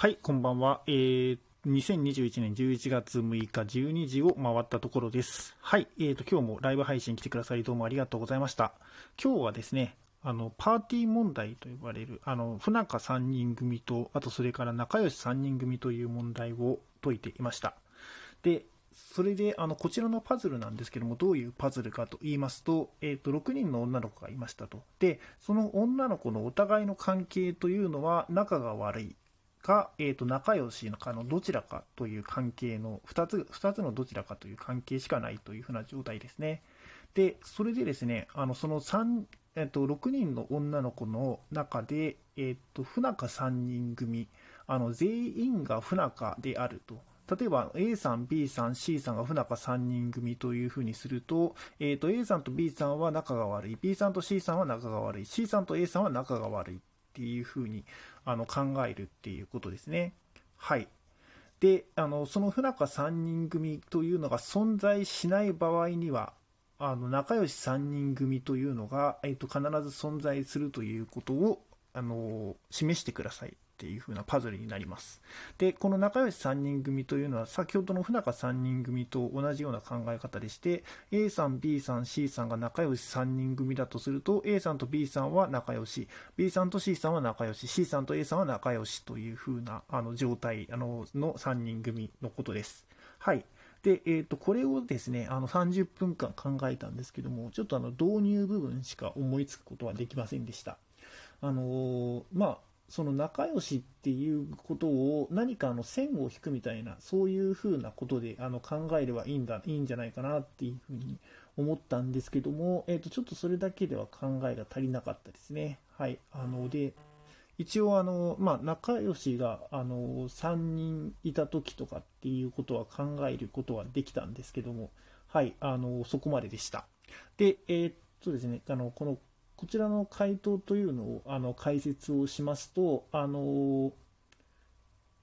はい、こんばんは。えー、2021年11月6日12時を回ったところです。はい、えーと、今日もライブ配信来てくださりどうもありがとうございました。今日はですね、あの、パーティー問題と呼ばれる、あの、不仲3人組と、あとそれから仲良し3人組という問題を解いていました。で、それで、あの、こちらのパズルなんですけども、どういうパズルかと言いますと、えっ、と、6人の女の子がいましたと。で、その女の子のお互いの関係というのは、仲が悪いか、えっ、と、仲良しのかのどちらかという関係の、2つ、二つのどちらかという関係しかないというふうな状態ですね。で、それでですね、あの、その3、えっ、と、6人の女の子の中で、えっ、と、不仲3人組、あの、全員が不仲であると。例えば A さん、B さん、C さんが不仲3人組というふうにすると、えー、と A さんと B さんは仲が悪い、B さんと C さんは仲が悪い、C さんと A さんは仲が悪いていうふうにあの考えるっていうことですね。はい。で、あのその不仲3人組というのが存在しない場合には、あの仲良し3人組というのが、えっ、と必ず存在するということをあの示してくださいっていう風なパズルになります。で、この仲良し3人組というのは先ほどの不仲3人組と同じような考え方でして A さん、B さん、C さんが仲良し3人組だとすると A さんと B さんは仲良し B さんと C さんは仲良し C さんと A さんは仲良しという風なあの状態あのの3人組のことです。はい。で、えー、とこれをですねあの30分間考えたんですけどもちょっとあの導入部分しか思いつくことはできませんでした。あのーまあその仲良しっていうことを何かの線を引くみたいなそういうふうなことであの考えればいいんだいいんじゃないかなっていうふうに思ったんですけども、えー、とちょっとそれだけでは考えが足りなかったですね。はい、あので一応あの、まあ、仲良しがあの3人いた時とかっていうことは考えることはできたんですけども、はい、あのそこまででした。で、えーっとですね、あのこのこちらの回答というのをあの解説をしますと、あの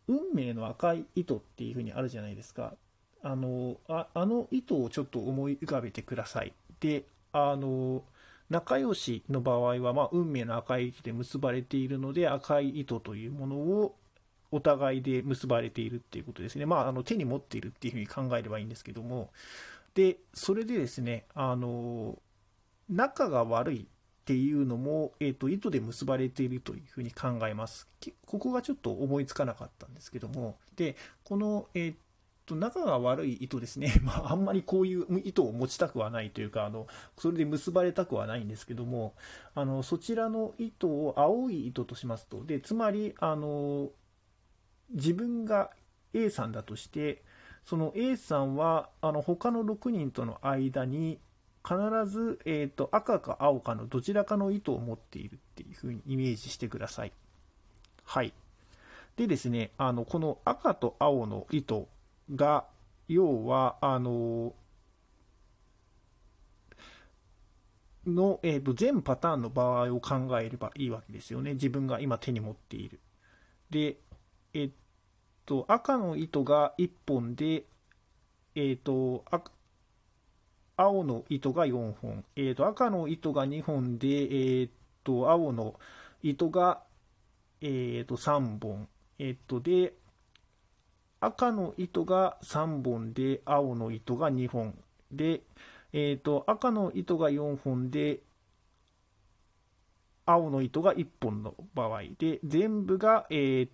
運命の赤い糸っていうふうにあるじゃないですか。あのああの糸をちょっと思い浮かべてください。で、あの仲良しの場合は、まあ、運命の赤い糸で結ばれているので、赤い糸というものをお互いで結ばれているっていうことですね。まあ、あの手に持っているっていうふうに考えればいいんですけども、で、それでですね、あの仲が悪いっていうのも、えーと、糸で結ばれているというふうに考えます。ここがちょっと思いつかなかったんですけども、で、この、えーと仲が悪い糸ですね、まあ、あんまりこういう糸を持ちたくはないというか、あのそれで結ばれたくはないんですけども、あのそちらの糸を青い糸としますと、でつまりあの自分が A さんだとして、その A さんはあの他の6人との間に必ず、えーと、赤か青かのどちらかの糸を持っているっていう風にイメージしてください。はい。でですね、あのこの赤と青の糸が、要は、あの、の、えーと、全パターンの場合を考えればいいわけですよね。自分が今手に持っている。で、えっ、と、赤の糸が1本で、えっ、と、青の糸が4本、えー、と赤の糸が2本で、えー、と青の糸が、えー、と3本、えー、とで赤の糸が3本で青の糸が2本。で、えー、と赤の糸が4本で青の糸が1本の場合。で全部が、えー、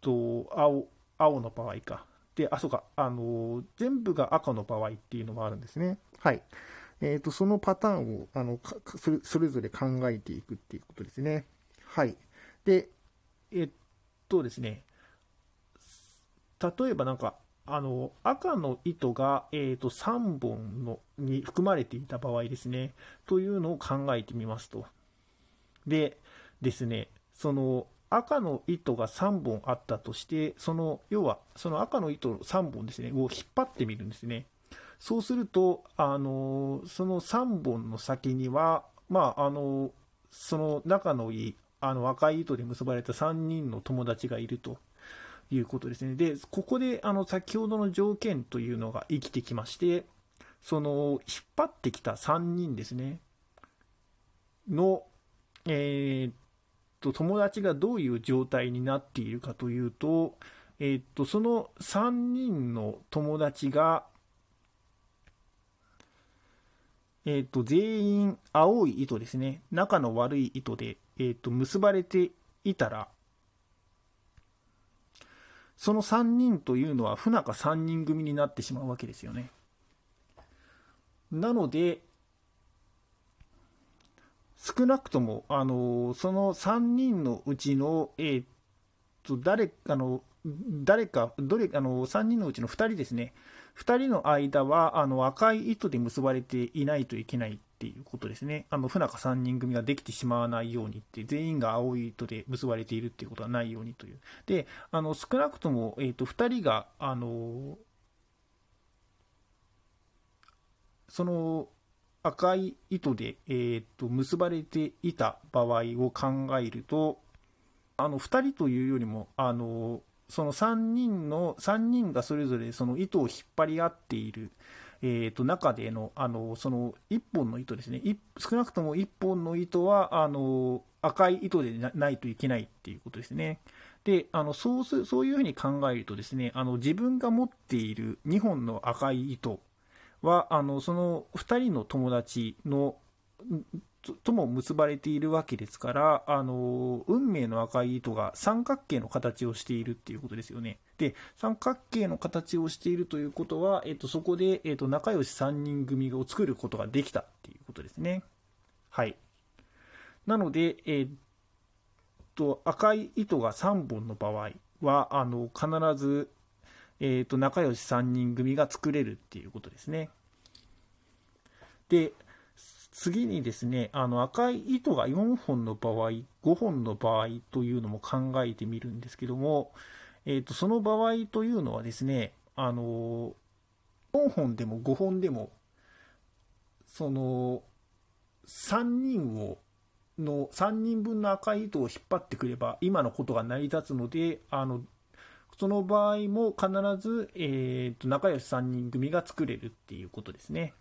と青青の場合か。で、あ、そうか、あのー、全部が赤の場合っていうのもあるんですね。はい。えっ、ー、と、そのパターンを、あの、それそれぞれ考えていくっていうことですね。はい。で、えっとですね、例えばなんか、あの、赤の糸が、えっ、ー、と、3本のに含まれていた場合ですね、というのを考えてみますと。で、ですね、その、赤の糸が3本あったとして、その要はその赤の糸3本ですね、を引っ張ってみるんですね。そうすると、あのその3本の先には、まあ、あのその仲のいいあの赤い糸で結ばれた3人の友達がいるということですね。で、ここであの先ほどの条件というのが生きてきまして、その引っ張ってきた3人ですね、の、えーと、友達がどういう状態になっているかというと、えっと、その3人の友達が、えっと、全員青い糸ですね。仲の悪い糸で、えっと、結ばれていたら、その3人というのは不仲3人組になってしまうわけですよね。なので、少なくとも、あのその3人のうちの、えー、っと誰あの誰か、どれあの3人のうちの2人ですね、2人の間はあの赤い糸で結ばれていないといけないっていうことですね、あの不仲3人組ができてしまわないようにって、全員が青い糸で結ばれているっていうことはないようにという、であの少なくとも、えー、と2人があのその赤い糸で、えー、と結ばれていた場合を考えると、あの2人というよりも、あのその3人の、3人がそれぞれその糸を引っ張り合っている、えー、と中でのあのその1本の糸ですね、少なくとも1本の糸はあの赤い糸でないといけないっていうことですね。であのそうそういうふうに考えるとですねあの自分が持っている2本の赤い糸はあのその2人の友達のとも結ばれているわけですからあの運命の赤い糸が三角形の形をしているっていうことですよね。で三角形の形をしているということは、えっと、そこで、えっと、仲良し3人組を作ることができたっていうことですね。はい。なので、えっと、赤い糸が3本の場合はあの必ずえーと、仲良し3人組が作れるっていうことですね。で、次にですね、あの赤い糸が4本の場合、5本の場合というのも考えてみるんですけども、えーと、その場合というのはですね、あの4本でも5本でも、その3人をの3人分の赤い糸を引っ張ってくれば今のことが成り立つのであのその場合も必ず、えーと、仲良し3人組が作れるっていうことですね。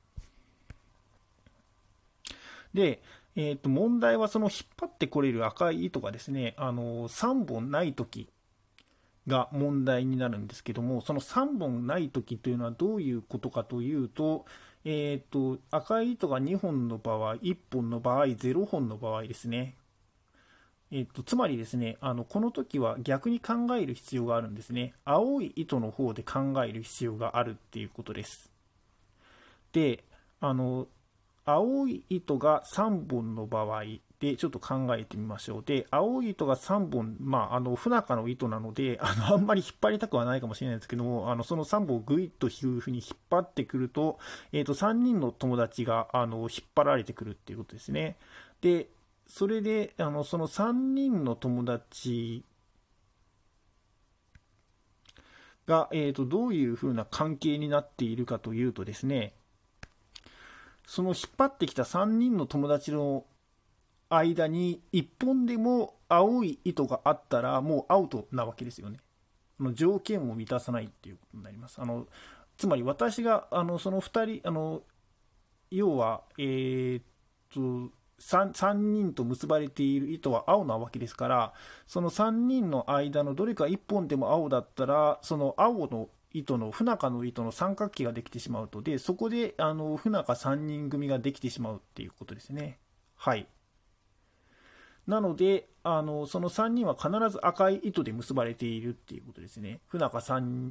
で、えー、と問題はその引っ張ってこれる赤い糸がですね、あの3本ない時が問題になるんですけども、その3本ない時というのはどういうことかというと、えーと赤い糸が2本の場合、1本の場合、0本の場合ですね。えっと、つまりですね、あのこの時は逆に考える必要があるんですね。青い糸の方で考える必要があるっていうことです。で、あの、青い糸が3本の場合でちょっと考えてみましょう。で、青い糸が3本、まあ、あの、不仲の糸なので、あの、あんまり引っ張りたくはないかもしれないですけども、あの、その3本をぐいっというふうに引っ張ってくると、えっ、ー、と、3人の友達が、あの、引っ張られてくるっていうことですね。で、それで、あの、その3人の友達が、えーと、どういうふうな関係になっているかというとですね、その引っ張ってきた3人の友達の間に1本でも青い糸があったらもうアウトなわけですよね。の条件を満たさないっていうことになります。あのつまり私があのその2人あの要は、えー、っと 3, 3人と結ばれている糸は青なわけですからその3人の間のどれか1本でも青だったらその青の糸の不仲の糸の三角形ができてしまうとでそこであの不仲3人組ができてしまうっていうことですね。はい。なので、あのその3人は必ず赤い糸で結ばれているっていうことですね。不仲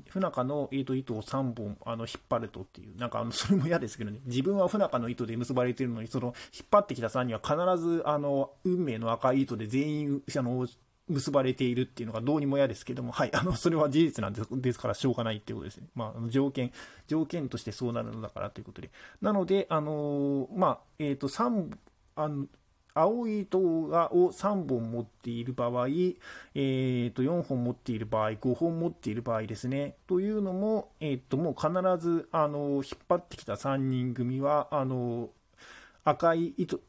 不仲の、糸を3本あの引っ張るとっていう、なんかあの それも嫌ですけどね、自分は不仲の糸で結ばれているのに、その引っ張ってきた3人は必ずあの運命の赤い糸で全員あの結ばれているっていうのがどうにも嫌ですけども、はい、あのそれは事実なんですからしょうがないっていうことですね。まあ、条件、条件としてそうなるのだからということで。なので、あのまあ、えっ、ー、と、3、あの青い糸がを3本持っている場合、えー、と4本持っている場合、5本持っている場合ですね。というのも、えー、ともう必ずあの引っ張ってきた3人組はあの赤い糸、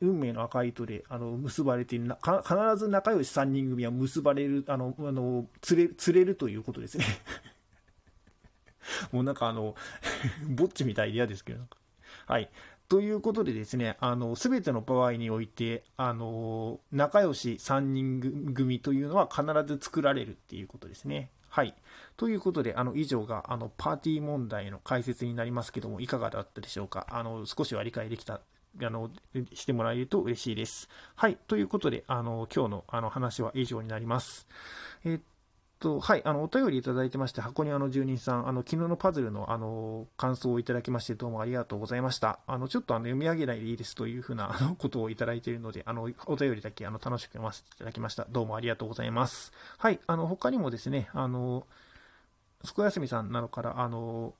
運命の赤い糸であの結ばれている、必ず仲良し3人組は結ばれる、あの、あの釣れ釣れるということですね。もうなんかあの、ぼっちみたいで嫌ですけど、はい。ということでですね、あの、すべての場合において、あの、仲良し3人組というのは必ず作られるっていうことですね。はい。ということで、あの、以上が、あの、パーティー問題の解説になりますけども、いかがだったでしょうか？あの、少しは理解できたあの、してもらえると嬉しいです。はい。ということで、あの、今日のあの話は以上になります。えっと、はい、あの、お便りいただいてまして、箱庭の住人さん、あの、昨日のパズルの、あの、感想をいただきまして、どうもありがとうございました。あの、ちょっとあの、読み上げないでいいですというふうな、あの、ことをいただいているので、あの、お便りだけ、あの、楽しく読ませていただきました。どうもありがとうございます。はい、あの、他にもですね、あの、すこやすみさんなどから、あの、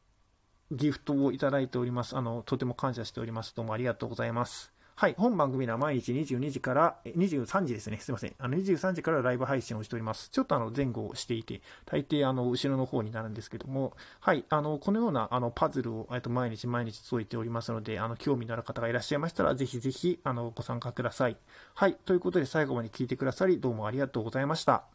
ギフトをいただいております。あの、とても感謝しております。どうもありがとうございます。はい、本番組では毎日22時から、23時ですね、すいません。あの、23時からライブ配信をしております。ちょっとあの、前後をしていて、大抵あの、後ろの方になるんですけども、はい、あの、このようなあの、パズルを、えっと、毎日毎日解いておりますので、あの、興味のある方がいらっしゃいましたら、ぜひぜひ、あの、ご参加ください。はい、ということで最後まで聞いてくださり、どうもありがとうございました。